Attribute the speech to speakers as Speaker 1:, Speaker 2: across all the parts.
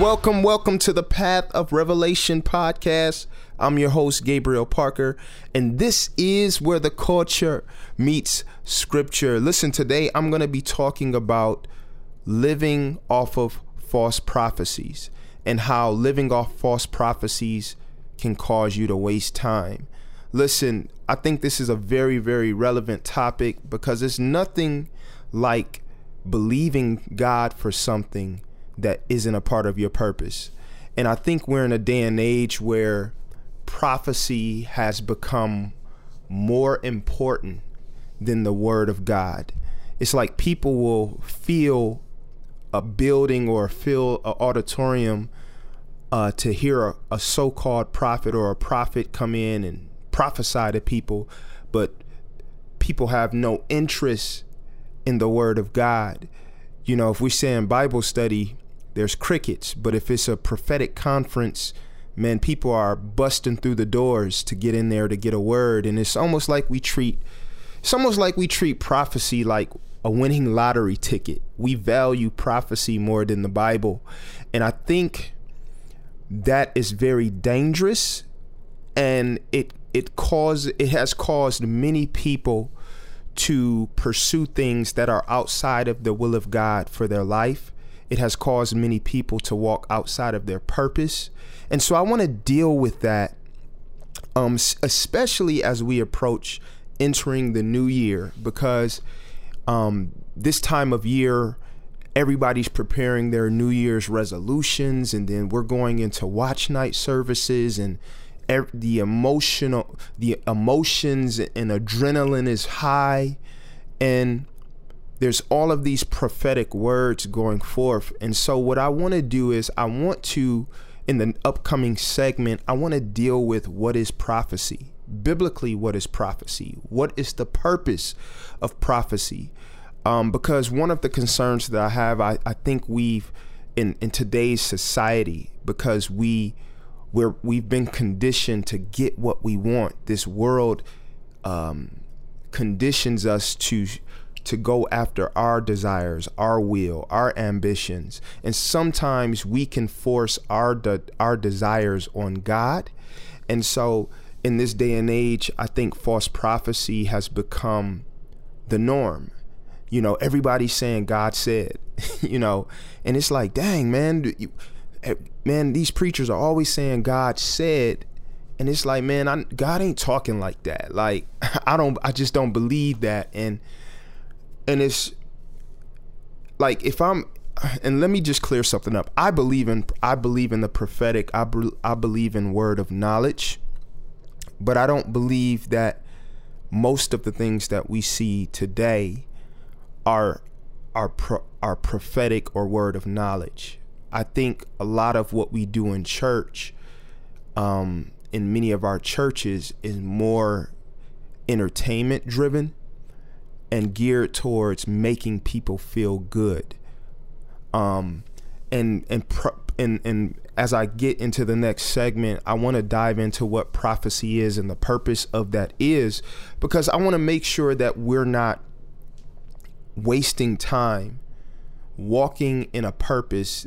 Speaker 1: Welcome, welcome to the Path of Revelation podcast. I'm your host, Gabriel Parker, and this is where the culture meets scripture. Listen, today I'm going to be talking about living off of false prophecies and how living off false prophecies can cause you to waste time. Listen, I think this is a very, very relevant topic because it's nothing like believing God for something that isn't a part of your purpose. And I think we're in a day and age where prophecy has become more important than the word of God. It's like people will feel a building or fill an auditorium uh, to hear a, a, so-called prophet or a prophet come in and prophesy to people, but people have no interest in the Word of God. You know, if we're saying Bible study, there's crickets. But if it's a prophetic conference, man, people are busting through the doors to get in there to get a word. And it's almost like we treat it's almost like we treat prophecy like a winning lottery ticket. We value prophecy more than the Bible. And I think that is very dangerous and it it cause it has caused many people to pursue things that are outside of the will of God for their life it has caused many people to walk outside of their purpose. And so I want to deal with that, um, especially as we approach entering the new year, because um, this time of year, everybody's preparing their New Year's resolutions, and then we're going into watch night services and the emotional the emotions and adrenaline is high and there's all of these prophetic words going forth. And so, what I want to do is, I want to, in the upcoming segment, I want to deal with what is prophecy. Biblically, what is prophecy? What is the purpose of prophecy? Um, because one of the concerns that I have, I, I think we've, in, in today's society, because we, we're, we've been conditioned to get what we want, this world um, conditions us to to go after our desires, our will, our ambitions. And sometimes we can force our de- our desires on God. And so in this day and age, I think false prophecy has become the norm. You know, everybody's saying God said, you know, and it's like, dang, man, you, eh, man, these preachers are always saying God said, and it's like, man, I, God ain't talking like that. Like, I don't, I just don't believe that. And and it's like if I'm and let me just clear something up. I believe in I believe in the prophetic. I I believe in word of knowledge, but I don't believe that most of the things that we see today are are pro, are prophetic or word of knowledge. I think a lot of what we do in church, um, in many of our churches, is more entertainment driven and geared towards making people feel good. Um, and and pro- and and as I get into the next segment, I want to dive into what prophecy is and the purpose of that is, because I want to make sure that we're not wasting time walking in a purpose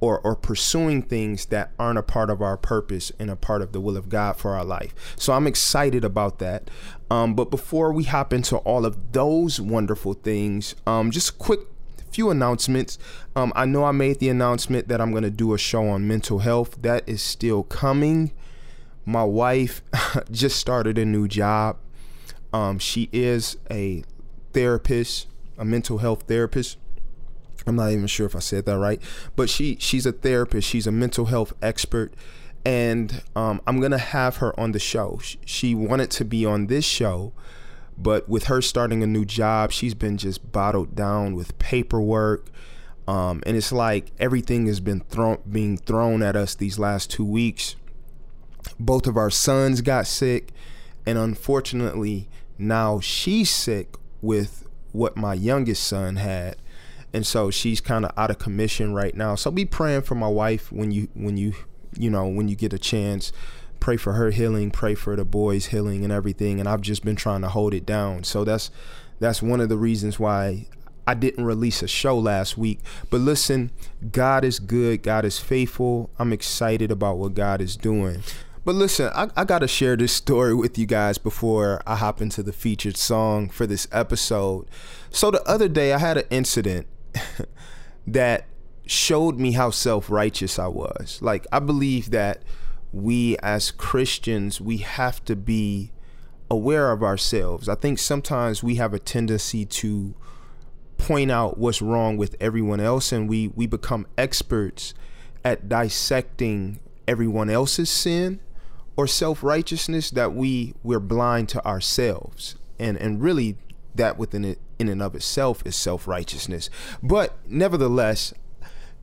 Speaker 1: or, or pursuing things that aren't a part of our purpose and a part of the will of God for our life. So I'm excited about that. Um, but before we hop into all of those wonderful things, um, just a quick few announcements. Um, I know I made the announcement that I'm going to do a show on mental health. That is still coming. My wife just started a new job. Um, she is a therapist, a mental health therapist I'm not even sure if I said that right, but she she's a therapist. She's a mental health expert, and um, I'm gonna have her on the show. She wanted to be on this show, but with her starting a new job, she's been just bottled down with paperwork, um, and it's like everything has been thrown being thrown at us these last two weeks. Both of our sons got sick, and unfortunately, now she's sick with what my youngest son had and so she's kind of out of commission right now. So be praying for my wife when you when you you know when you get a chance. Pray for her healing. Pray for the boys' healing and everything. And I've just been trying to hold it down. So that's that's one of the reasons why I didn't release a show last week. But listen, God is good. God is faithful. I'm excited about what God is doing. But listen, I, I got to share this story with you guys before I hop into the featured song for this episode. So the other day, I had an incident that showed me how self-righteous I was. Like I believe that we as Christians, we have to be aware of ourselves. I think sometimes we have a tendency to point out what's wrong with everyone else and we we become experts at dissecting everyone else's sin or self-righteousness that we we're blind to ourselves and and really that within it in and of itself is self righteousness. But nevertheless,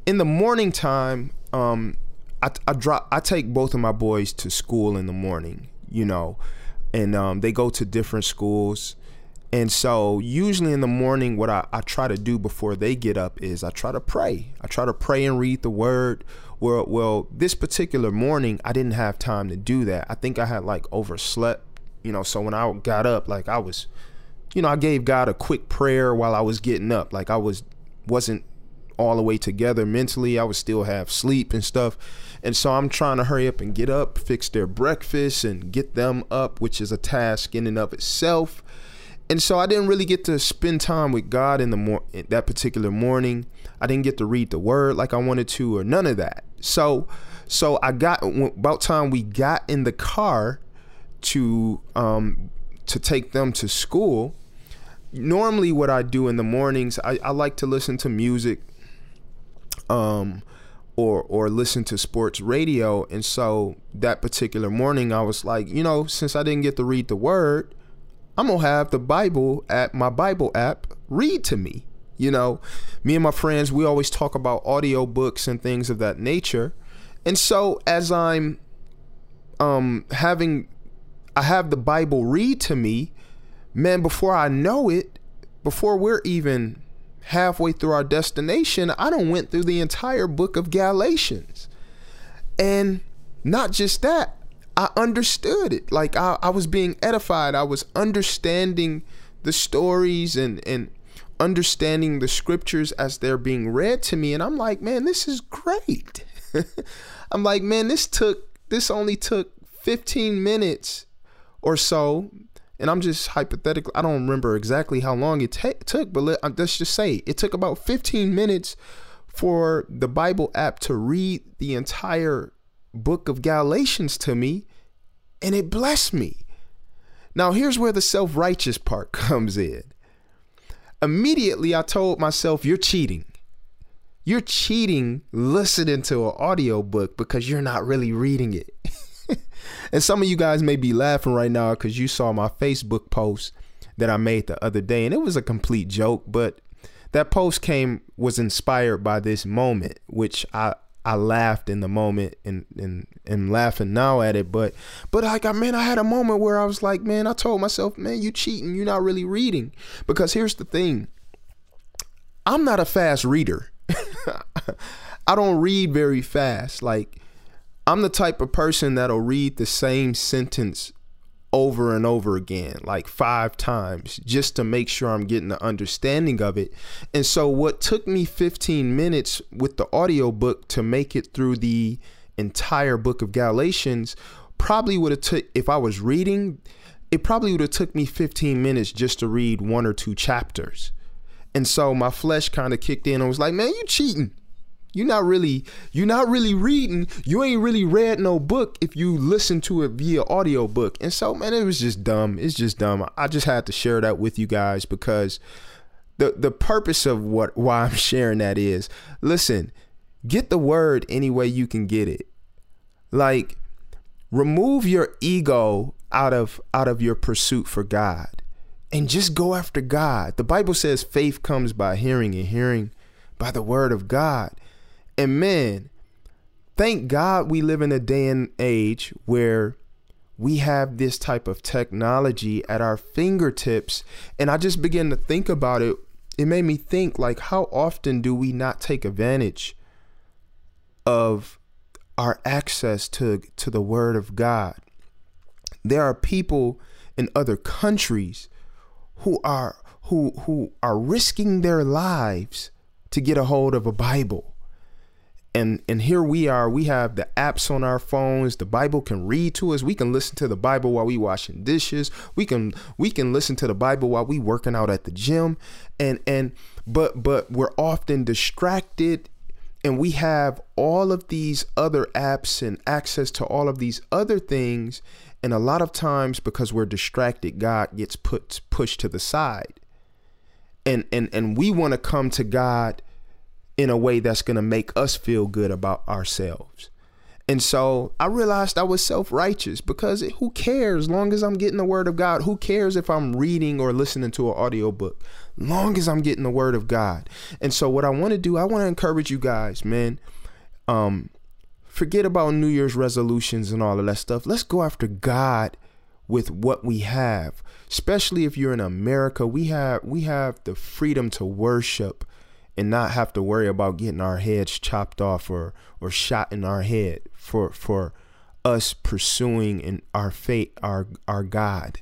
Speaker 1: in the morning time, um, I, I drop I take both of my boys to school in the morning, you know, and um, they go to different schools. And so, usually in the morning, what I, I, try to do before they get up is I try to pray. I try to pray and read the word. Well, well, this particular morning, I didn't have time to do that. I think I had like overslept, you know. So when I got up, like I was, you know, I gave God a quick prayer while I was getting up. Like I was wasn't all the way together mentally. I would still have sleep and stuff. And so I'm trying to hurry up and get up, fix their breakfast and get them up, which is a task in and of itself. And so I didn't really get to spend time with God in the mor- that particular morning. I didn't get to read the word like I wanted to or none of that. So so I got about time we got in the car to um to take them to school normally what I do in the mornings, I, I like to listen to music um or or listen to sports radio. And so that particular morning I was like, you know, since I didn't get to read the word, I'm gonna have the Bible at my Bible app read to me. You know, me and my friends, we always talk about audio books and things of that nature. And so as I'm um having I have the Bible read to me, man, before I know it, before we're even halfway through our destination, I don't went through the entire book of Galatians. And not just that, I understood it. Like I, I was being edified. I was understanding the stories and and understanding the scriptures as they're being read to me. And I'm like, man, this is great. I'm like, man, this took this only took 15 minutes or so and I'm just hypothetically, I don't remember exactly how long it t- took, but let, us uh, just say it took about 15 minutes for the Bible app to read the entire book of Galatians to me, and it blessed me. Now, here's where the self righteous part comes in. Immediately, I told myself, You're cheating. You're cheating listening to an audiobook because you're not really reading it. and some of you guys may be laughing right now because you saw my Facebook post that I made the other day, and it was a complete joke, but that post came was inspired by this moment, which I I laughed in the moment and and and laughing now at it, but but like I man, I had a moment where I was like, man, I told myself, man, you cheating, you're not really reading. Because here's the thing. I'm not a fast reader. I don't read very fast. Like I'm the type of person that'll read the same sentence over and over again, like five times, just to make sure I'm getting the understanding of it. And so, what took me 15 minutes with the audiobook to make it through the entire book of Galatians probably would have took if I was reading it probably would have took me 15 minutes just to read one or two chapters. And so my flesh kind of kicked in and was like, "Man, you cheating. You're not really you're not really reading. You ain't really read no book if you listen to it via audiobook. And so man, it was just dumb. It's just dumb. I just had to share that with you guys because the the purpose of what why I'm sharing that is listen, get the word any way you can get it. Like remove your ego out of out of your pursuit for God and just go after God. The Bible says faith comes by hearing and hearing by the word of God. And man, thank God we live in a day and age where we have this type of technology at our fingertips. And I just began to think about it. It made me think like how often do we not take advantage of our access to to the word of God? There are people in other countries who are who who are risking their lives to get a hold of a Bible and and here we are we have the apps on our phones the bible can read to us we can listen to the bible while we washing dishes we can we can listen to the bible while we working out at the gym and and but but we're often distracted and we have all of these other apps and access to all of these other things and a lot of times because we're distracted god gets put pushed to the side and and and we want to come to god in a way that's going to make us feel good about ourselves. And so I realized I was self righteous because who cares? As long as I'm getting the word of God, who cares if I'm reading or listening to an audiobook? Long as I'm getting the word of God. And so, what I want to do, I want to encourage you guys, man. Um, forget about New Year's resolutions and all of that stuff. Let's go after God with what we have, especially if you're in America. We have we have the freedom to worship and not have to worry about getting our heads chopped off or or shot in our head for for us pursuing in our fate our our God,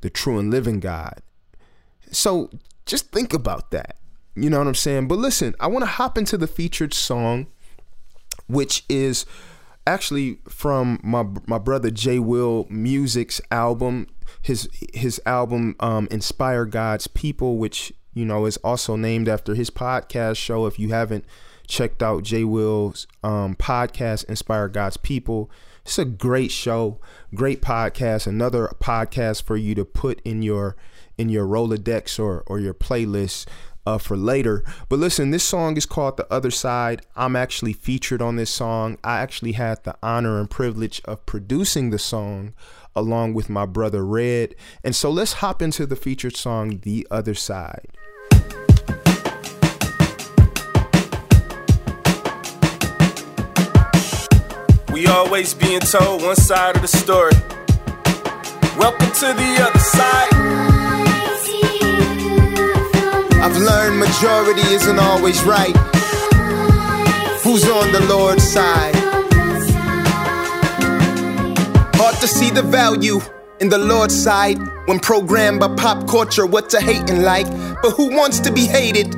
Speaker 1: the true and living God. So just think about that. You know what I'm saying? But listen, I want to hop into the featured song, which is actually from my my brother Jay Will Music's album, his his album um, Inspire God's People, which you know, it's also named after his podcast show. If you haven't checked out J Will's um, podcast, Inspire God's People, it's a great show, great podcast. Another podcast for you to put in your in your Rolodex or or your playlist uh, for later. But listen, this song is called The Other Side. I'm actually featured on this song. I actually had the honor and privilege of producing the song along with my brother Red. And so let's hop into the featured song, The Other Side.
Speaker 2: We always being told one side of the story. Welcome to the other side. I've learned majority isn't always right. Who's on the Lord's side? Hard to see the value in the Lord's side when programmed by pop culture what to hating like. But who wants to be hated?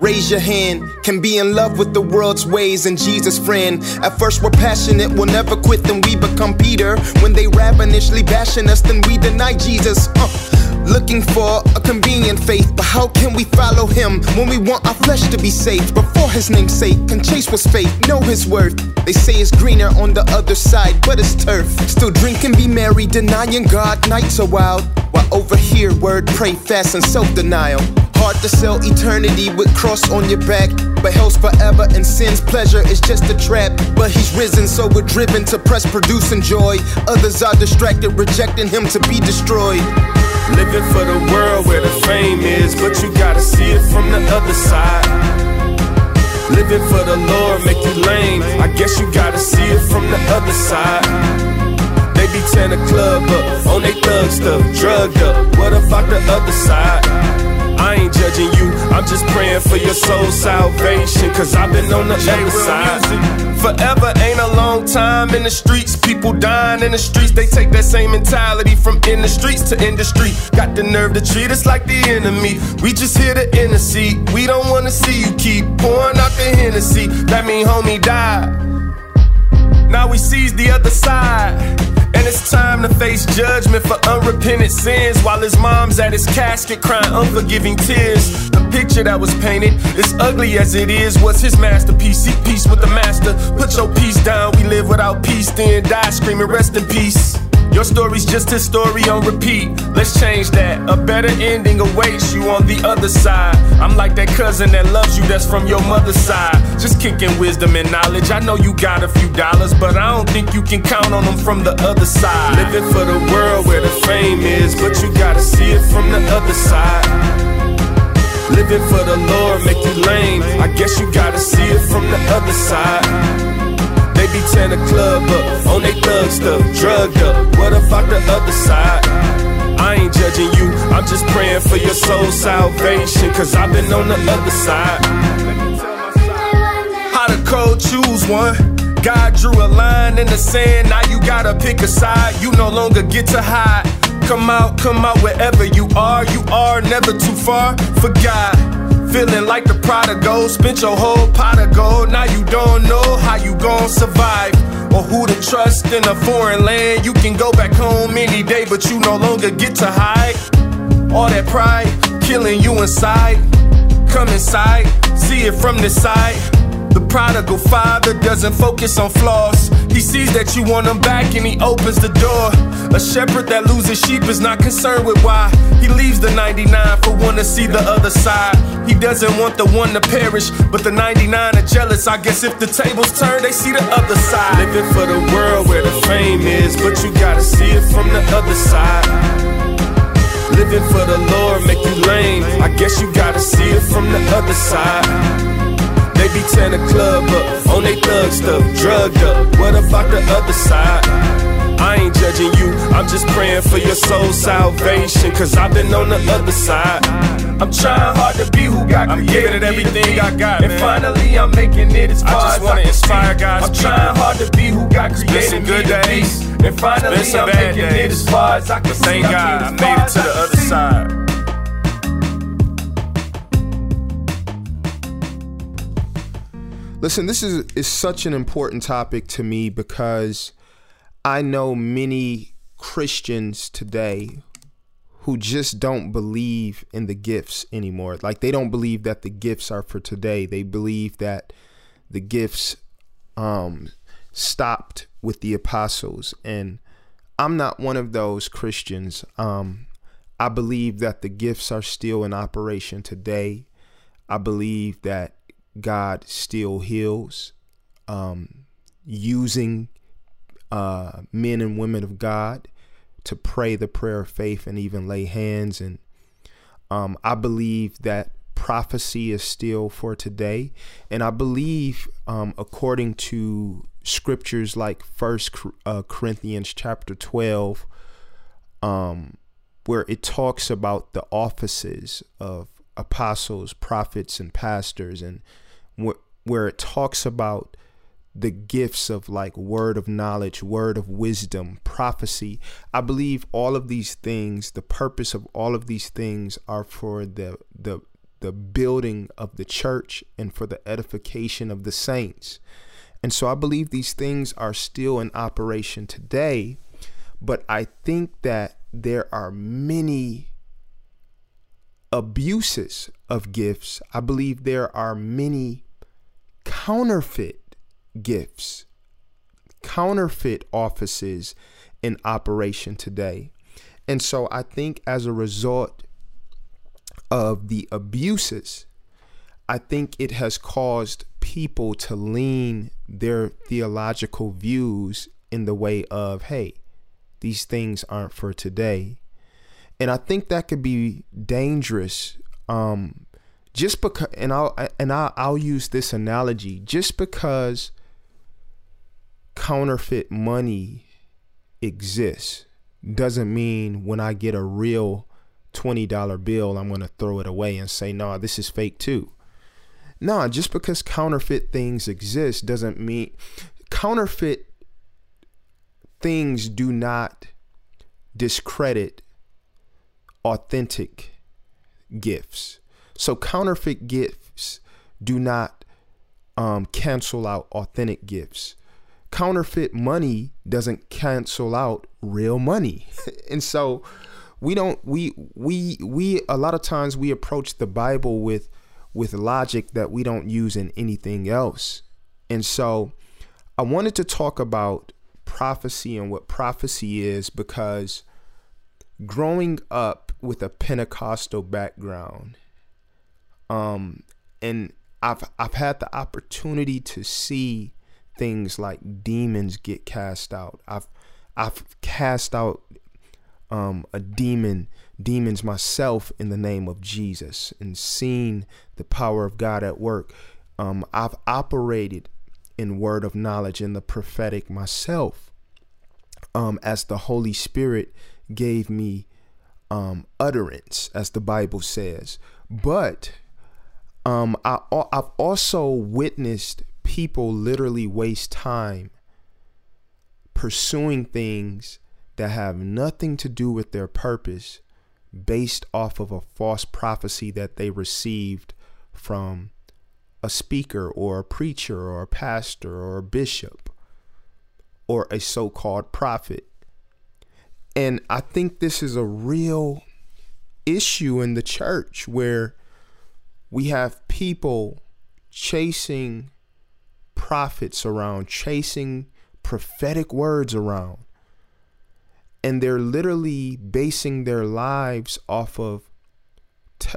Speaker 2: Raise your hand, can be in love with the world's ways and Jesus' friend. At first, we're passionate, we'll never quit, then we become Peter. When they initially bashing us, then we deny Jesus. Uh looking for a convenient faith. But how can we follow him when we want our flesh to be saved? Before his name's sake, can chase what's fake, know his worth. They say it's greener on the other side, but it's turf. Still drink and be merry, denying God, nights are wild. While over here, word, pray, fast, and self denial. Hard to sell eternity with cross on your back. But hell's forever and sin's pleasure is just a trap. But he's risen, so we're driven to press, produce, and joy. Others are distracted, rejecting him to be destroyed. Living for the world where the fame is, but you gotta see it from the other side. Living for the Lord make you lame. I guess you gotta see it from the other side. They be tearing the club up on they thug stuff, drugged up. What about the other side? I ain't judging you. I'm just praying for your soul salvation. Cause I've been on the other side. Forever ain't a long time in the streets. People dying in the streets. They take that same mentality from in the streets to industry. Got the nerve to treat us like the enemy. We just the inner seat We don't wanna see you keep pouring out the Hennessy. That mean homie died. Now we seize the other side. And it's time to face judgment for unrepentant sins while his mom's at his casket crying unforgiving tears. The picture that was painted, as ugly as it is, was his masterpiece. Seek peace with the master. Put your peace down, we live without peace, then die screaming, rest in peace. Your story's just a story on repeat. Let's change that. A better ending awaits you on the other side. I'm like that cousin that loves you that's from your mother's side. Just kicking wisdom and knowledge. I know you got a few dollars, but I don't think you can count on them from the other side. Living for the world where the fame is, but you gotta see it from the other side. Living for the Lord make you lame. I guess you gotta see it from the other side be ten the club up on they thug stuff, drugged up. What about the other side? I ain't judging you, I'm just praying for your soul salvation, cause I've been on the other side. How the cold choose one? God drew a line in the sand, now you gotta pick a side, you no longer get to hide. Come out, come out wherever you are, you are never too far for God. Feeling like the prodigal, spent your whole pot of gold. Now you don't know how you gon' survive or who to trust in a foreign land. You can go back home any day, but you no longer get to hide. All that pride killing you inside. Come inside, see it from the side. The prodigal father doesn't focus on flaws. He sees that you want him back and he opens the door. A shepherd that loses sheep is not concerned with why. He leaves the 99 for one to see the other side. He doesn't want the one to perish, but the 99 are jealous. I guess if the tables turn, they see the other side. Living for the world where the fame is, but you gotta see it from the other side. Living for the Lord make you lame. I guess you gotta see it from the other side be club up on they thug stuff, up. What about the other side? I ain't judging you, I'm just praying for your soul salvation. Cause I've been on the other side. I'm trying hard to be who God I'm giving it everything I got, And finally, I'm making it as far I just wanna as I inspire God's I'm people. trying hard to be who God created been some good me days. And finally, I'm making days. it as far as I can. Thank God, I made it to the other side.
Speaker 1: Listen, this is is such an important topic to me because I know many Christians today who just don't believe in the gifts anymore. Like they don't believe that the gifts are for today. They believe that the gifts um, stopped with the apostles, and I'm not one of those Christians. Um, I believe that the gifts are still in operation today. I believe that God still heals, um, using uh, men and women of God to pray the prayer of faith and even lay hands. And um, I believe that prophecy is still for today. And I believe, um, according to scriptures like First uh, Corinthians chapter 12, um, where it talks about the offices of apostles, prophets, and pastors, and where, where it talks about the gifts of like word of knowledge, word of wisdom, prophecy. I believe all of these things, the purpose of all of these things are for the the the building of the church and for the edification of the saints. And so I believe these things are still in operation today, but I think that there are many abuses of gifts, I believe there are many counterfeit gifts, counterfeit offices in operation today. And so I think as a result of the abuses, I think it has caused people to lean their theological views in the way of, hey, these things aren't for today and I think that could be dangerous. Um, just because, and I'll and I'll, I'll use this analogy. Just because counterfeit money exists doesn't mean when I get a real twenty dollar bill, I'm gonna throw it away and say, "No, nah, this is fake too." No, nah, just because counterfeit things exist doesn't mean counterfeit things do not discredit authentic gifts. So counterfeit gifts do not um, cancel out authentic gifts. Counterfeit money doesn't cancel out real money. and so we don't we we we a lot of times we approach the Bible with with logic that we don't use in anything else. And so I wanted to talk about prophecy and what prophecy is because growing up with a Pentecostal background, um, and I've I've had the opportunity to see things like demons get cast out. I've I've cast out um, a demon demons myself in the name of Jesus and seen the power of God at work. Um, I've operated in word of knowledge in the prophetic myself um, as the Holy Spirit gave me um, utterance, as the Bible says. But um, I, I've also witnessed people literally waste time pursuing things that have nothing to do with their purpose based off of a false prophecy that they received from a speaker or a preacher or a pastor or a bishop or a so called prophet. And I think this is a real issue in the church where we have people chasing prophets around, chasing prophetic words around. And they're literally basing their lives off of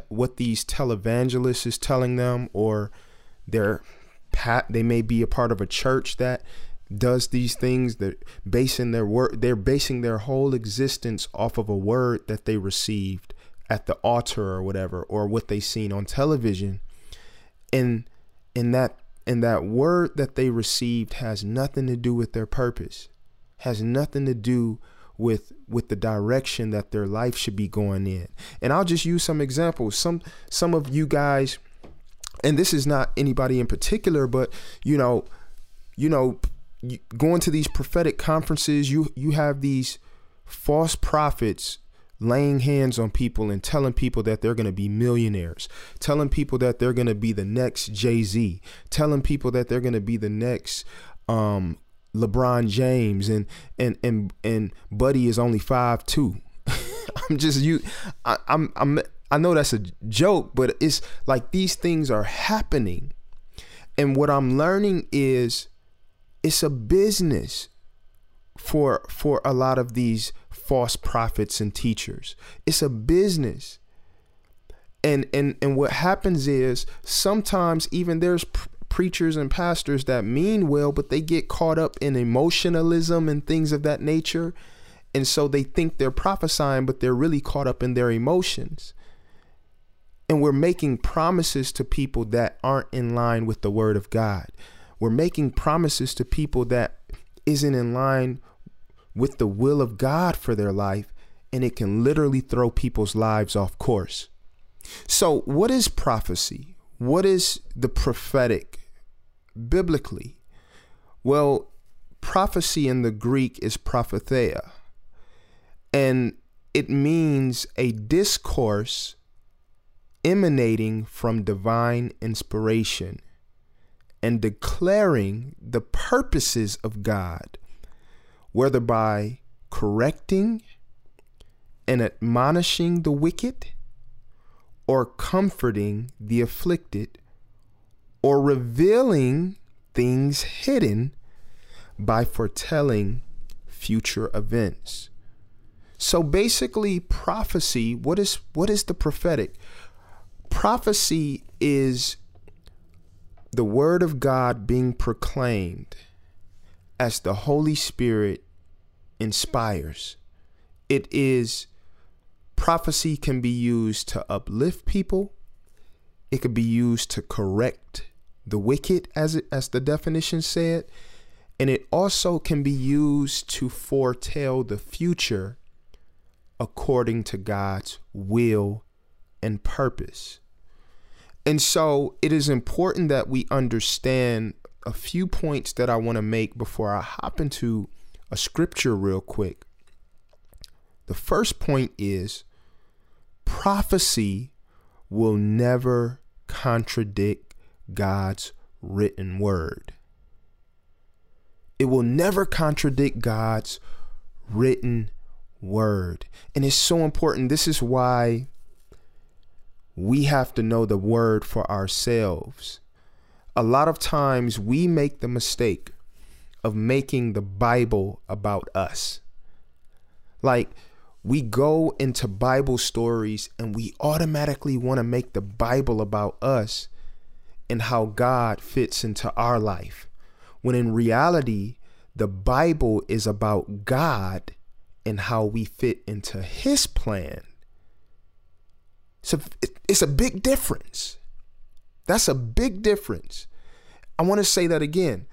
Speaker 1: what these televangelists is telling them, or their pat. They may be a part of a church that does these things that basing their work they're basing their whole existence off of a word that they received at the altar or whatever or what they seen on television and and that and that word that they received has nothing to do with their purpose has nothing to do with with the direction that their life should be going in and i'll just use some examples some some of you guys and this is not anybody in particular but you know you know going to these prophetic conferences, you you have these false prophets laying hands on people and telling people that they're going to be millionaires, telling people that they're going to be the next Jay Z, telling people that they're going to be the next um, LeBron James, and and and and Buddy is only five two. I'm just you. I, I'm I'm I know that's a joke, but it's like these things are happening, and what I'm learning is it's a business for for a lot of these false prophets and teachers. It's a business. And and and what happens is sometimes even there's preachers and pastors that mean well, but they get caught up in emotionalism and things of that nature. And so they think they're prophesying, but they're really caught up in their emotions. And we're making promises to people that aren't in line with the word of God we're making promises to people that isn't in line with the will of God for their life, and it can literally throw people's lives off course. So, what is prophecy? What is the prophetic biblically? Well, prophecy in the Greek is propheteia, and it means a discourse emanating from divine inspiration and declaring the purposes of God, whether by correcting and admonishing the wicked, or comforting the afflicted, or revealing things hidden by foretelling future events. So basically prophecy, what is what is the prophetic? Prophecy is the word of God being proclaimed as the Holy Spirit inspires. It is prophecy can be used to uplift people. It could be used to correct the wicked as it, as the definition said, and it also can be used to foretell the future according to God's will and purpose. And so it is important that we understand a few points that I want to make before I hop into a scripture real quick. The first point is prophecy will never contradict God's written word. It will never contradict God's written word. And it's so important. This is why we have to know the word for ourselves. A lot of times we make the mistake of making the Bible about us. Like, we go into Bible stories and we automatically want to make the Bible about us and how God fits into our life. When in reality, the Bible is about God and how we fit into His plan so it's a big difference. That's a big difference. I want to say that again.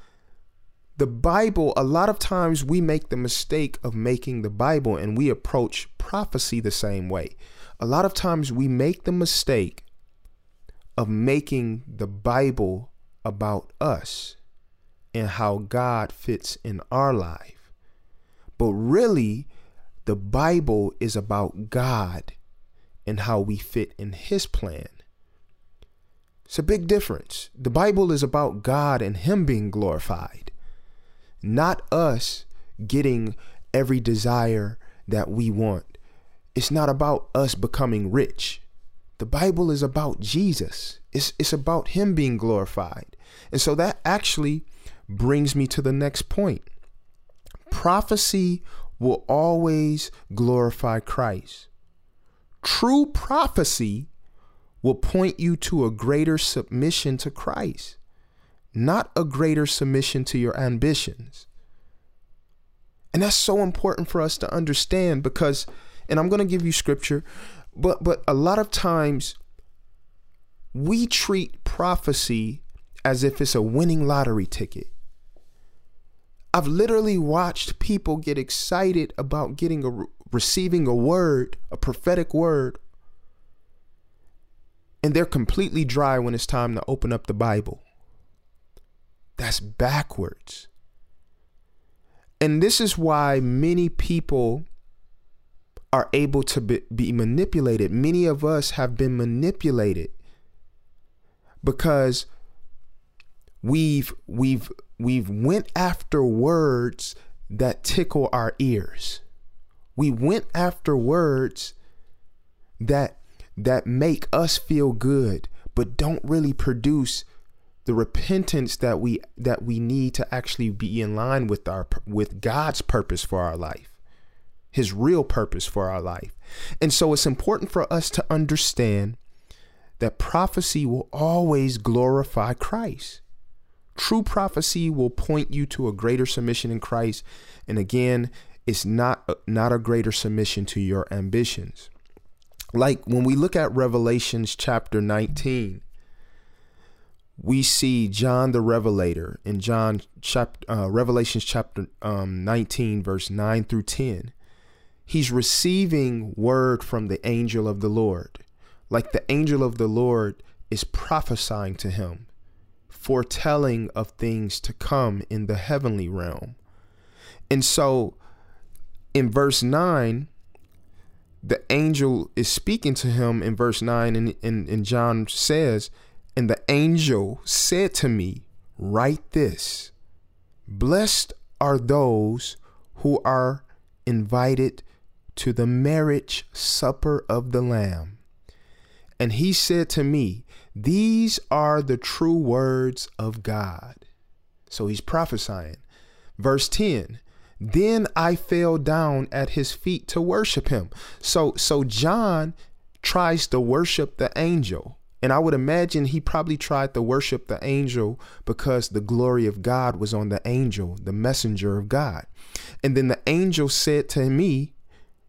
Speaker 1: The Bible, a lot of times we make the mistake of making the Bible and we approach prophecy the same way. A lot of times we make the mistake of making the Bible about us and how God fits in our life. But really, the Bible is about God and how we fit in His plan. It's a big difference. The Bible is about God and Him being glorified, not us getting every desire that we want. It's not about us becoming rich. The Bible is about Jesus, it's, it's about Him being glorified. And so that actually brings me to the next point prophecy will always glorify Christ. True prophecy will point you to a greater submission to Christ, not a greater submission to your ambitions. And that's so important for us to understand because, and I'm going to give you scripture, but but a lot of times we treat prophecy as if it's a winning lottery ticket. I've literally watched people get excited about getting a receiving a word, a prophetic word, and they're completely dry when it's time to open up the Bible. That's backwards. And this is why many people are able to be, be, manipulated. Many of us have been manipulated because we've we've we've went after words that tickle our ears we went after words that that make us feel good but don't really produce the repentance that we that we need to actually be in line with our with God's purpose for our life his real purpose for our life and so it's important for us to understand that prophecy will always glorify Christ true prophecy will point you to a greater submission in Christ and again it's not not a greater submission to your ambitions. Like when we look at Revelations chapter 19, we see John the Revelator in John chapter uh, Revelations chapter um, 19 verse 9 through 10. He's receiving word from the angel of the Lord. Like the angel of the Lord is prophesying to him, foretelling of things to come in the heavenly realm. And so in verse 9, the angel is speaking to him in verse 9, and, and, and John says, And the angel said to me, Write this Blessed are those who are invited to the marriage supper of the Lamb. And he said to me, These are the true words of God. So he's prophesying. Verse 10 then I fell down at his feet to worship him. So so John tries to worship the angel. And I would imagine he probably tried to worship the angel because the glory of God was on the angel, the messenger of God. And then the angel said to me,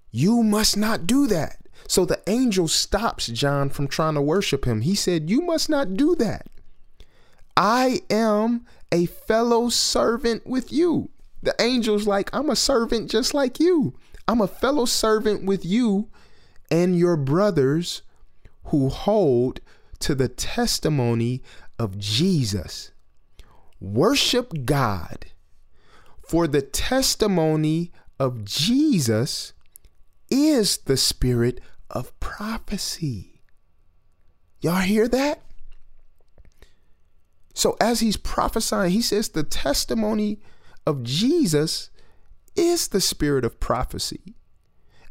Speaker 1: You must not do that. So the angel stops John from trying to worship him. He said, You must not do that. I am a fellow servant with you. The angel's like, I'm a servant just like you. I'm a fellow servant with you and your brothers who hold to the testimony of Jesus. Worship God, for the testimony of Jesus is the spirit of prophecy. Y'all hear that? So, as he's prophesying, he says, The testimony of Jesus is the spirit of prophecy.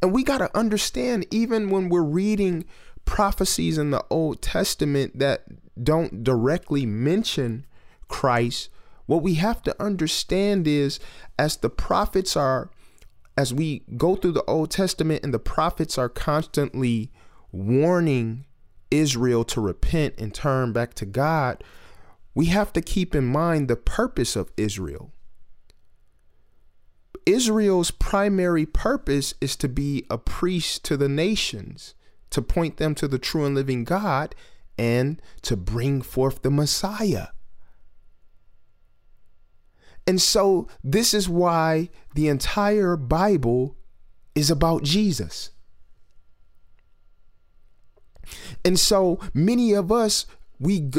Speaker 1: And we got to understand, even when we're reading prophecies in the Old Testament that don't directly mention Christ, what we have to understand is as the prophets are, as we go through the Old Testament and the prophets are constantly warning Israel to repent and turn back to God, we have to keep in mind the purpose of Israel. Israel's primary purpose is to be a priest to the nations, to point them to the true and living God, and to bring forth the Messiah. And so, this is why the entire Bible is about Jesus. And so, many of us, we,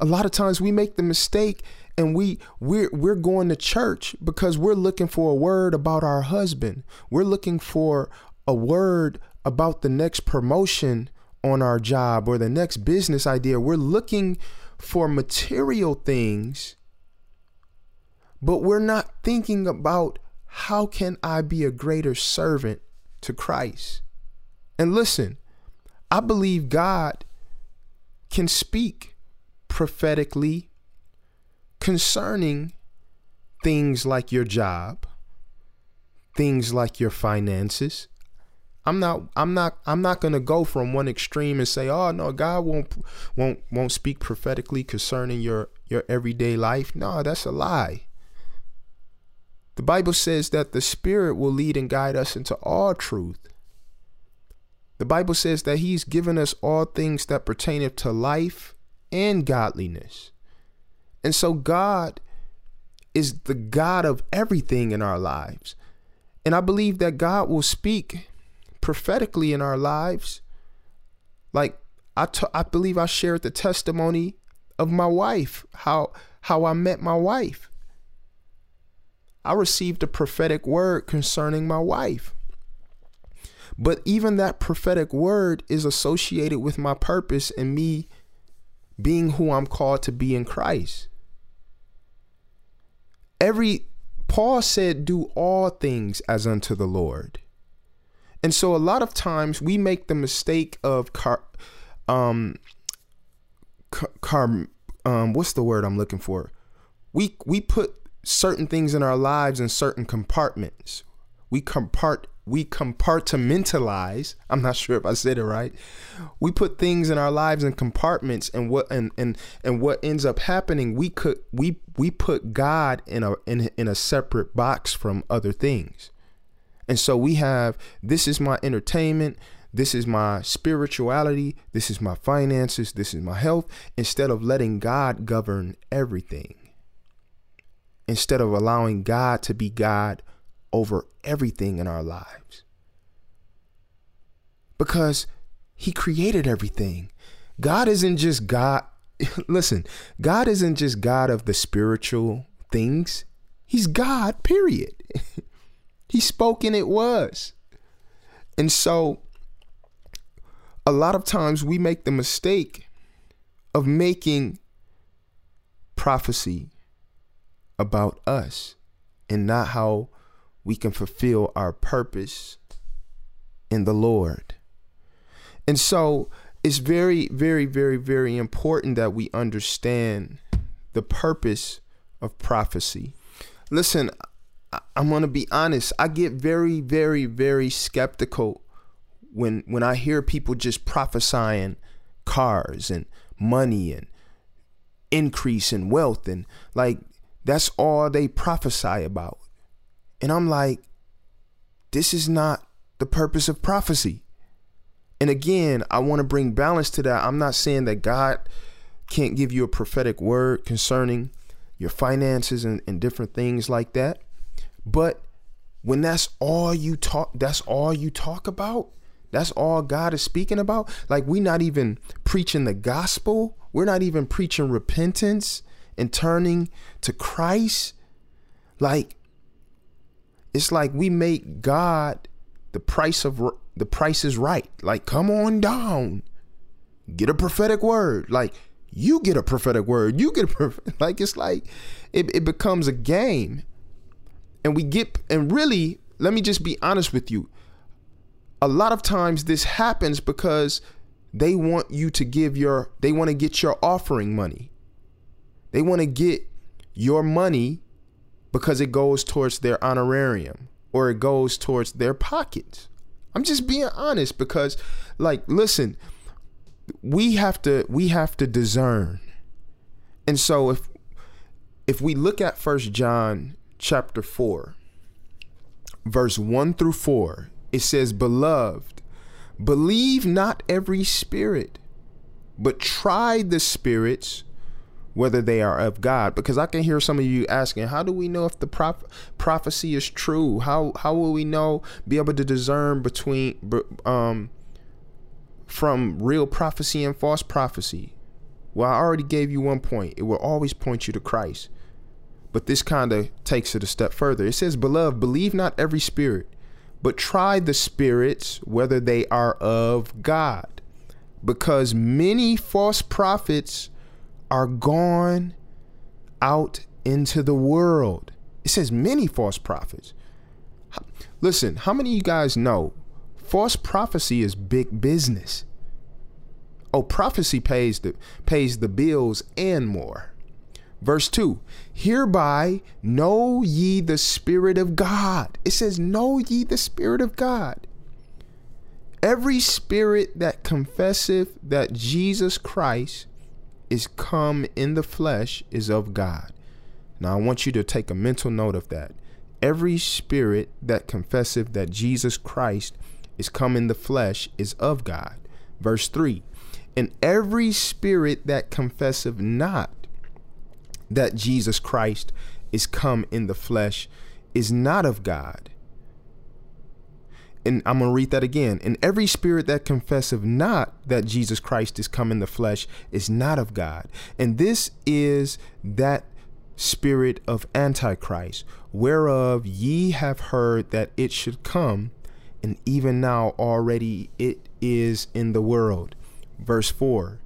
Speaker 1: a lot of times, we make the mistake and we we're we're going to church because we're looking for a word about our husband. We're looking for a word about the next promotion on our job or the next business idea. We're looking for material things, but we're not thinking about how can I be a greater servant to Christ? And listen, I believe God can speak prophetically concerning things like your job, things like your finances. I'm not I'm not I'm not going to go from one extreme and say, "Oh, no, God won't won't won't speak prophetically concerning your your everyday life." No, that's a lie. The Bible says that the Spirit will lead and guide us into all truth. The Bible says that he's given us all things that pertain to life and godliness. And so God is the God of everything in our lives. And I believe that God will speak prophetically in our lives. Like I, t- I believe I shared the testimony of my wife, how how I met my wife. I received a prophetic word concerning my wife. But even that prophetic word is associated with my purpose and me being who I'm called to be in Christ every Paul said, Do all things as unto the Lord. And so a lot of times we make the mistake of car, um, car, um, what's the word I'm looking for? We we put certain things in our lives in certain compartments. We compart we compartmentalize i'm not sure if i said it right we put things in our lives in compartments and what and and and what ends up happening we could we we put god in a in, in a separate box from other things and so we have this is my entertainment this is my spirituality this is my finances this is my health instead of letting god govern everything instead of allowing god to be god over everything in our lives. Because He created everything. God isn't just God. Listen, God isn't just God of the spiritual things, He's God, period. he spoke and it was. And so, a lot of times we make the mistake of making prophecy about us and not how we can fulfill our purpose in the Lord. And so it's very, very, very, very important that we understand the purpose of prophecy. Listen, I'm going to be honest. I get very, very, very skeptical when when I hear people just prophesying cars and money and increase in wealth and like that's all they prophesy about. And I'm like, this is not the purpose of prophecy. And again, I want to bring balance to that. I'm not saying that God can't give you a prophetic word concerning your finances and, and different things like that. But when that's all you talk, that's all you talk about, that's all God is speaking about. Like we're not even preaching the gospel. We're not even preaching repentance and turning to Christ. Like it's like we make God the price of the price is right. Like, come on down, get a prophetic word. Like, you get a prophetic word. You get a prophetic. Like, it's like it, it becomes a game, and we get and really. Let me just be honest with you. A lot of times this happens because they want you to give your they want to get your offering money. They want to get your money because it goes towards their honorarium or it goes towards their pockets. I'm just being honest because like listen, we have to we have to discern. And so if if we look at first John chapter 4 verse 1 through 4, it says beloved, believe not every spirit, but try the spirits whether they are of God. Because I can hear some of you asking, how do we know if the prop- prophecy is true? How how will we know be able to discern between um from real prophecy and false prophecy? Well, I already gave you one point. It will always point you to Christ. But this kind of takes it a step further. It says, "Beloved, believe not every spirit, but try the spirits whether they are of God." Because many false prophets are gone out into the world. It says many false prophets. Listen, how many of you guys know false prophecy is big business? Oh, prophecy pays the pays the bills and more. Verse 2 Hereby know ye the Spirit of God. It says, Know ye the Spirit of God. Every spirit that confesseth that Jesus Christ is come in the flesh is of God. Now, I want you to take a mental note of that. Every spirit that confesseth that Jesus Christ is come in the flesh is of God. Verse 3 And every spirit that confesseth not that Jesus Christ is come in the flesh is not of God and I'm going to read that again. And every spirit that confesseth not that Jesus Christ is come in the flesh is not of God. And this is that spirit of Antichrist, whereof ye have heard that it should come, and even now already it is in the world. Verse 4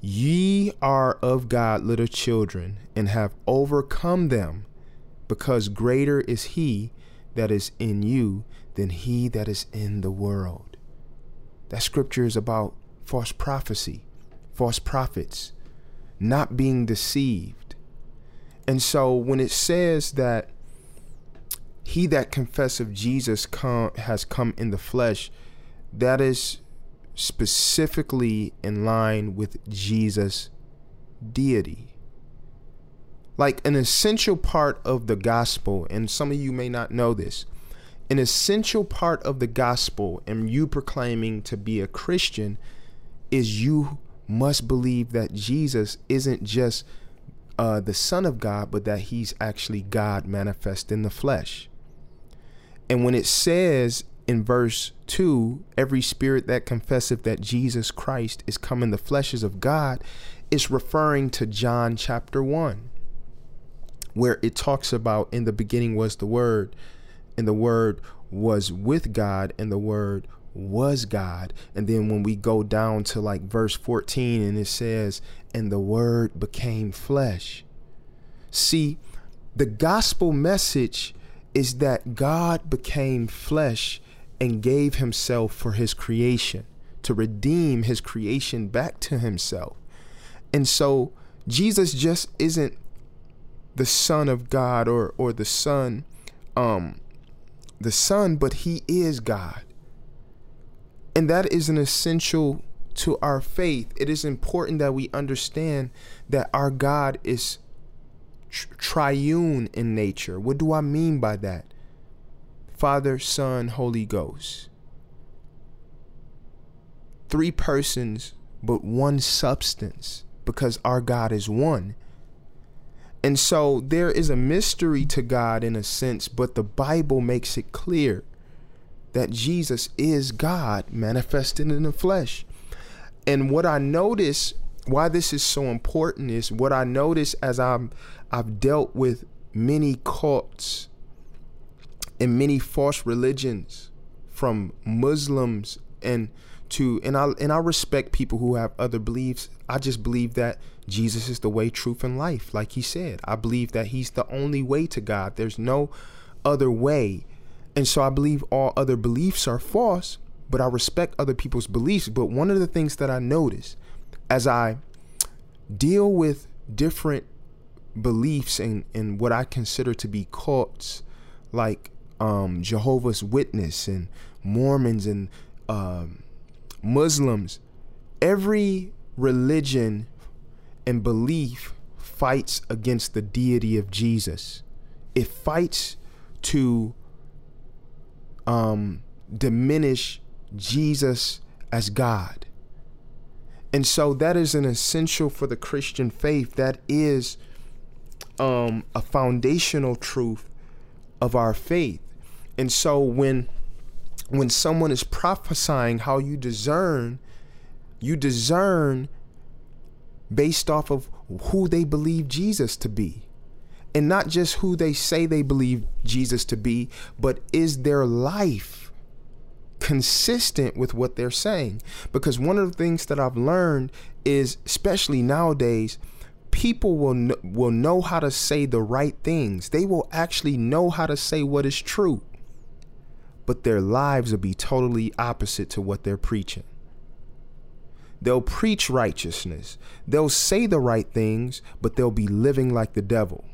Speaker 1: Ye are of God little children, and have overcome them, because greater is he that is in you than he that is in the world. That scripture is about false prophecy, false prophets, not being deceived. And so when it says that he that confesseth Jesus come, has come in the flesh, that is specifically in line with Jesus' deity. Like an essential part of the gospel, and some of you may not know this, an essential part of the gospel and you proclaiming to be a Christian is you must believe that Jesus isn't just uh, the Son of God, but that he's actually God manifest in the flesh. And when it says in verse 2, every spirit that confesseth that Jesus Christ is come in the fleshes of God, it's referring to John chapter 1, where it talks about in the beginning was the Word and the Word was with God, and the Word was God. And then when we go down to like verse 14, and it says, And the Word became flesh. See, the gospel message is that God became flesh and gave himself for his creation to redeem his creation back to himself. And so Jesus just isn't the son of God or or the son um the Son, but He is God. And that is an essential to our faith. It is important that we understand that our God is triune in nature. What do I mean by that? Father, Son, Holy Ghost. Three persons, but one substance, because our God is one. And so there is a mystery to God in a sense, but the Bible makes it clear that Jesus is God manifested in the flesh. And what I notice, why this is so important, is what I notice as I'm I've dealt with many cults and many false religions, from Muslims and to and I and I respect people who have other beliefs. I just believe that Jesus is the way, truth, and life, like he said. I believe that he's the only way to God. There's no other way. And so I believe all other beliefs are false, but I respect other people's beliefs. But one of the things that I notice as I deal with different beliefs and, and what I consider to be cults, like um, Jehovah's Witness and Mormons and um, Muslims, every religion and belief fights against the deity of Jesus. It fights to um, diminish Jesus as God. And so that is an essential for the Christian faith. That is um, a foundational truth of our faith. And so when when someone is prophesying how you discern, you discern based off of who they believe Jesus to be. And not just who they say they believe Jesus to be, but is their life consistent with what they're saying? Because one of the things that I've learned is, especially nowadays, people will know, will know how to say the right things. They will actually know how to say what is true, but their lives will be totally opposite to what they're preaching. They'll preach righteousness. They'll say the right things, but they'll be living like the devil.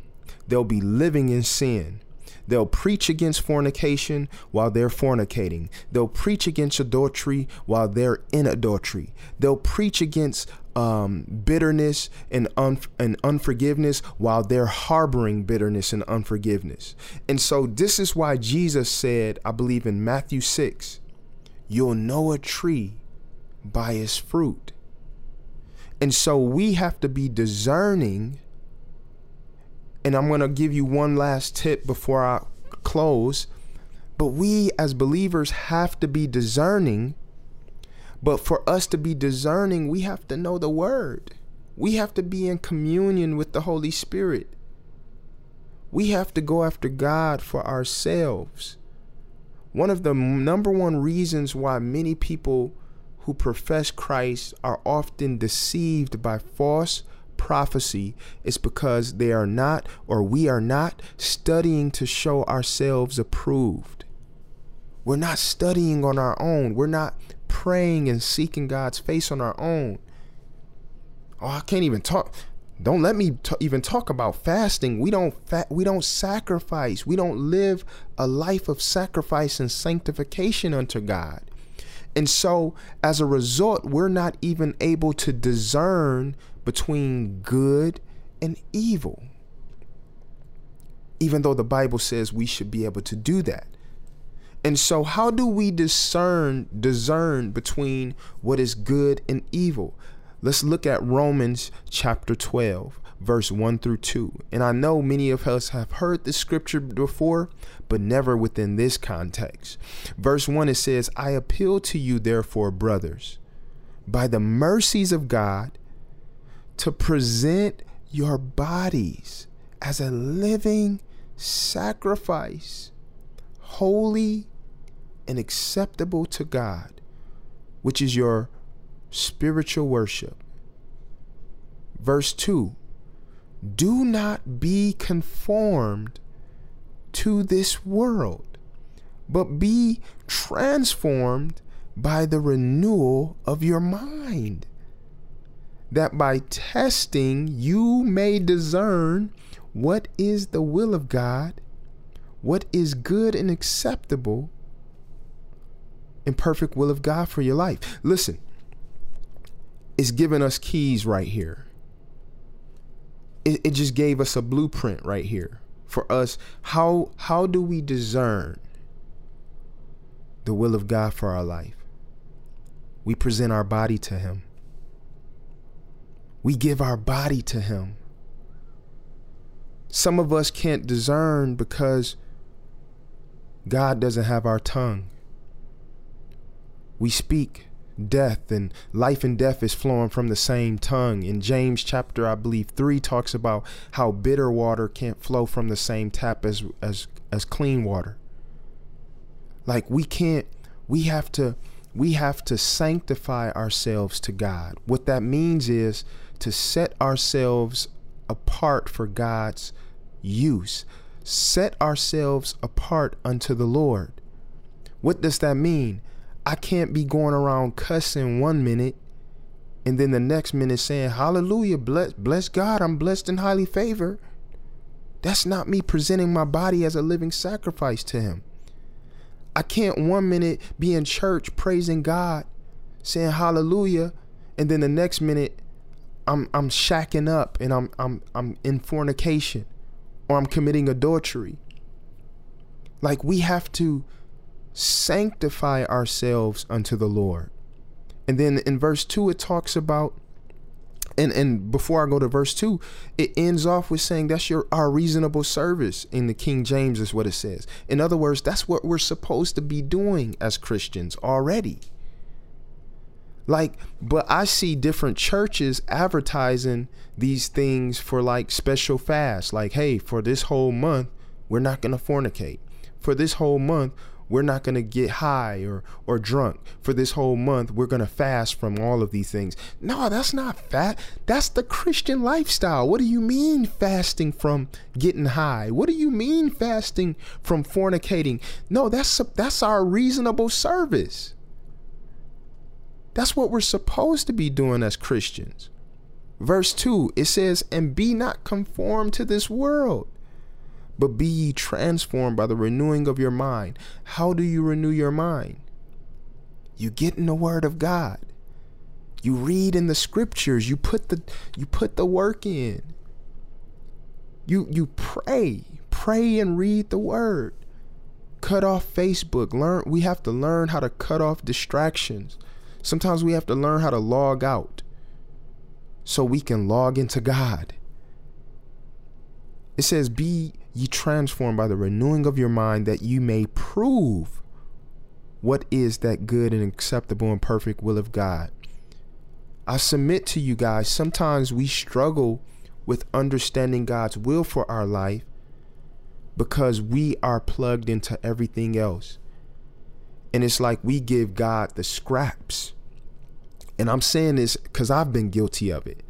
Speaker 1: They'll be living in sin. They'll preach against fornication while they're fornicating. They'll preach against adultery while they're in adultery. They'll preach against um, bitterness and, un- and unforgiveness while they're harboring bitterness and unforgiveness. And so, this is why Jesus said, I believe in Matthew 6, you'll know a tree by his fruit. And so we have to be discerning. And I'm going to give you one last tip before I close. But we as believers have to be discerning. But for us to be discerning, we have to know the word. We have to be in communion with the Holy Spirit. We have to go after God for ourselves. One of the number one reasons why many people who profess Christ are often deceived by false prophecy is because they are not or we are not studying to show ourselves approved. We're not studying on our own. We're not praying and seeking God's face on our own. Oh, I can't even talk. Don't let me t- even talk about fasting. We don't fa- we don't sacrifice. We don't live a life of sacrifice and sanctification unto God. And so, as a result, we're not even able to discern between good and evil. Even though the Bible says we should be able to do that. And so, how do we discern discern between what is good and evil? Let's look at Romans chapter 12, verse 1 through 2. And I know many of us have heard this scripture before, but never within this context. Verse 1 it says, I appeal to you, therefore, brothers, by the mercies of God, to present your bodies as a living sacrifice, holy and acceptable to God, which is your spiritual worship. Verse 2 Do not be conformed to this world, but be transformed by the renewal of your mind, that by testing you may discern what is the will of God, what is good and acceptable, and perfect will of God for your life. Listen, it's giving us keys right here. It, it just gave us a blueprint right here for us how how do we discern the will of God for our life we present our body to him we give our body to him some of us can't discern because God doesn't have our tongue we speak death and life and death is flowing from the same tongue. In James chapter, I believe three talks about how bitter water can't flow from the same tap as as as clean water. Like we can't, we have to we have to sanctify ourselves to God. What that means is to set ourselves apart for God's use. Set ourselves apart unto the Lord. What does that mean? I can't be going around cussing one minute and then the next minute saying, Hallelujah, bless, bless God, I'm blessed and highly favored. That's not me presenting my body as a living sacrifice to Him. I can't one minute be in church praising God, saying hallelujah, and then the next minute I'm I'm shacking up and I'm I'm I'm in fornication or I'm committing adultery. Like we have to sanctify ourselves unto the Lord. And then in verse 2, it talks about, and, and before I go to verse 2, it ends off with saying that's your our reasonable service in the King James is what it says. In other words, that's what we're supposed to be doing as Christians already. Like, but I see different churches advertising these things for like special fasts. Like, hey, for this whole month, we're not going to fornicate. For this whole month, we're not going to get high or or drunk for this whole month. We're going to fast from all of these things. No, that's not fat. That's the Christian lifestyle. What do you mean fasting from getting high? What do you mean fasting from fornicating? No, that's that's our reasonable service. That's what we're supposed to be doing as Christians. Verse 2, it says, And be not conformed to this world, but be ye transformed by the renewing of your mind. How do you renew your mind? You get in the word of God. You read in the scriptures, you put the you put the work in. You you pray, pray and read the word. Cut off Facebook. Learn we have to learn how to cut off distractions. Sometimes we have to learn how to log out so we can log into God. It says, Be ye transformed by the renewing of your mind that you may prove what is that good and acceptable and perfect will of God. I submit to you guys, sometimes we struggle with understanding God's will for our life because we are plugged into everything else. And it's like we give God the scraps. And I'm saying this because I've been guilty of it.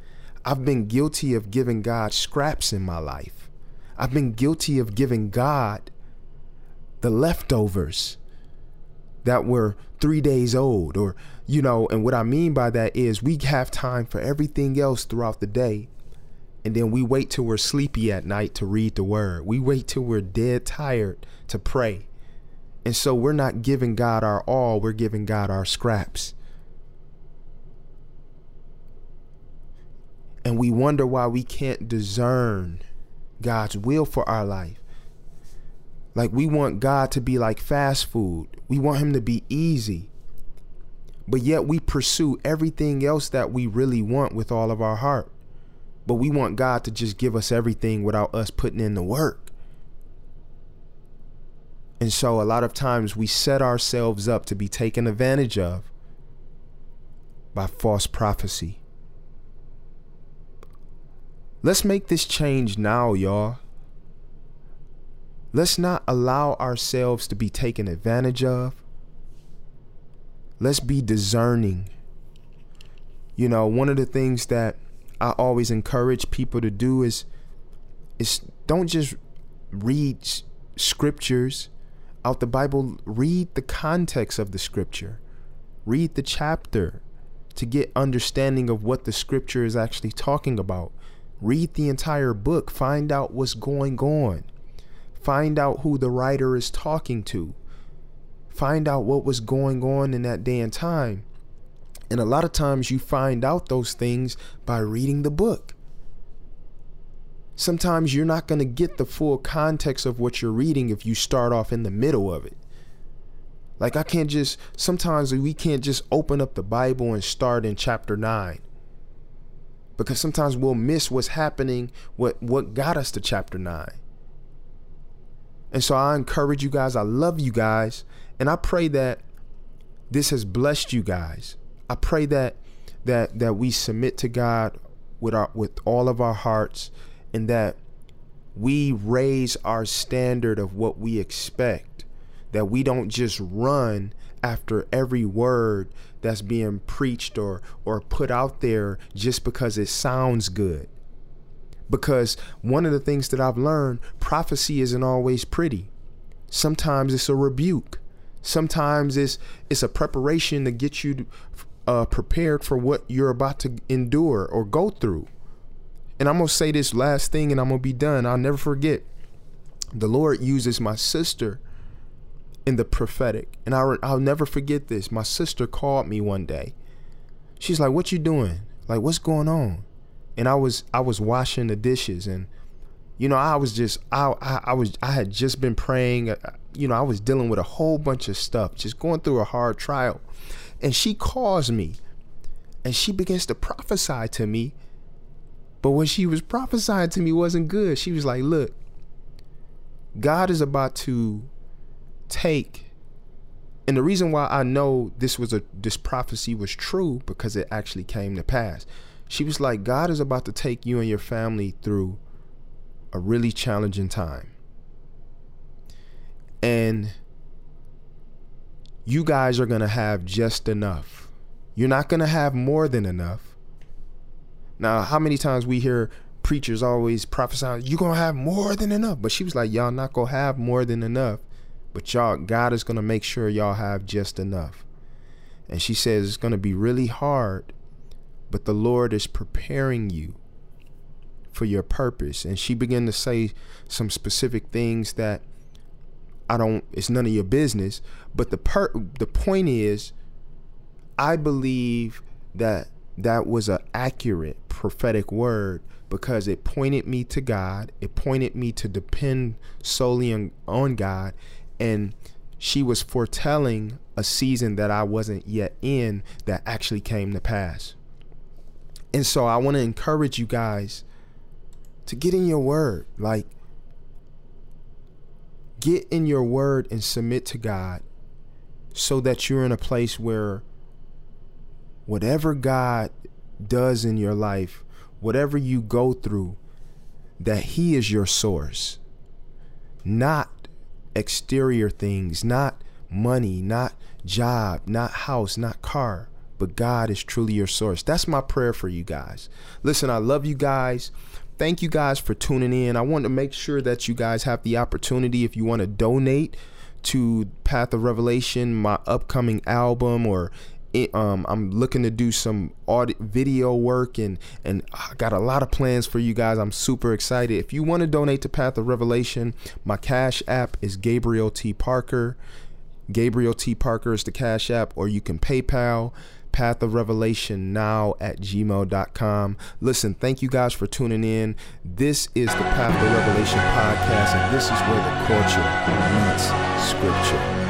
Speaker 1: I've been guilty of giving God scraps in my life I've been guilty of giving God the leftovers that were three days old, or, you know, and what I mean by that is we have time for everything else throughout the day. And then we wait till we're sleepy at night to read the word. We wait till we're dead tired to pray. And so we're not giving God our all, we're giving God our scraps. And we wonder why we can't discern God's will for our life. Like we want God to be like fast food. We want him to be easy. But yet we pursue everything else that we really want with all of our heart. But we want God to just give us everything without us putting in the work. And so a lot of times we set ourselves up to be taken advantage of by false prophecy. Let's make this change now, y'all. Let's not allow ourselves to be taken advantage of. Let's be discerning. You know, one of the things that I always encourage people to do is is don't just read scriptures out the Bible, read the context of the scripture. Read the chapter to get understanding of what the scripture is actually talking about. Read the entire book, find out what's going on, find out who the writer is talking to, find out what was going on in that day and time. And a lot of times you find out those things by reading the book. Sometimes you're not going to get the full context of what you're reading if you start off in the middle of it. Like, I can't just, sometimes we can't just open up the Bible and start in chapter 9 because sometimes we'll miss what's happening, what what got us to chapter 9. And so I encourage you guys, I love you guys, and I pray that this has blessed you guys. I pray that that that we submit to God with our with all of our hearts and that we raise our standard of what we expect that we don't just run after every word that's being preached or or put out there just because it sounds good. Because one of the things that I've learned, prophecy isn't always pretty. Sometimes it's a rebuke. Sometimes it's it's a preparation to get you uh, prepared for what you're about to endure or go through. And I'm gonna say this last thing, and I'm gonna be done. I'll never forget. The Lord uses my sister in the prophetic. And I, I'll never forget this. My sister called me one day. She's like, "What you doing? Like, what's going on?" And I was I was washing the dishes, and you know, I was just I I, I was I had just been praying. Uh, you know, I was dealing with a whole bunch of stuff, just going through a hard trial. And she calls me, and she begins to prophesy to me. But what she was prophesying to me wasn't good. She was like, "Look, God is about to take and the reason why I know this was a this prophecy was true because it actually came to pass. She was like, God is about to take you and your family through a really challenging time. And you guys are going to have just enough. You're not going to have more than enough. Now, how many times we hear preachers always prophesying, you're going to have more than enough. But she was like, y'all not going to have more than enough but y'all, God is going to make sure y'all have just enough. And she says it's going to be really hard, but the Lord is preparing you for your purpose. And she began to say some specific things that I don't it's none of your business, but the per, the point is I believe that that was an accurate prophetic word because it pointed me to God, it pointed me to depend solely on, on God, and she was foretelling a season that I wasn't yet in that actually came to pass. And so I want to encourage you guys to get in your word. Like, get in your word and submit to God so that you're in a place where whatever God does in your life, whatever you go through, that He is your source, not exterior things, not money, not job, not house, not car, but God is truly your source. That's my prayer for you guys. Listen, I love you guys. Thank you guys for tuning in. I want to make sure that you guys have the opportunity if you want to donate to Path of Revelation, my upcoming album, or it, um, I'm looking to do some audio, video work and and I got a lot of plans for you guys. I'm super excited. If you want to donate to Path of Revelation, my Cash App is Gabriel T Parker. Gabriel T Parker is the Cash App, or you can PayPal path of revelation now at gmail.com listen thank you guys for tuning in this is the path of revelation podcast and this is where the culture meets scripture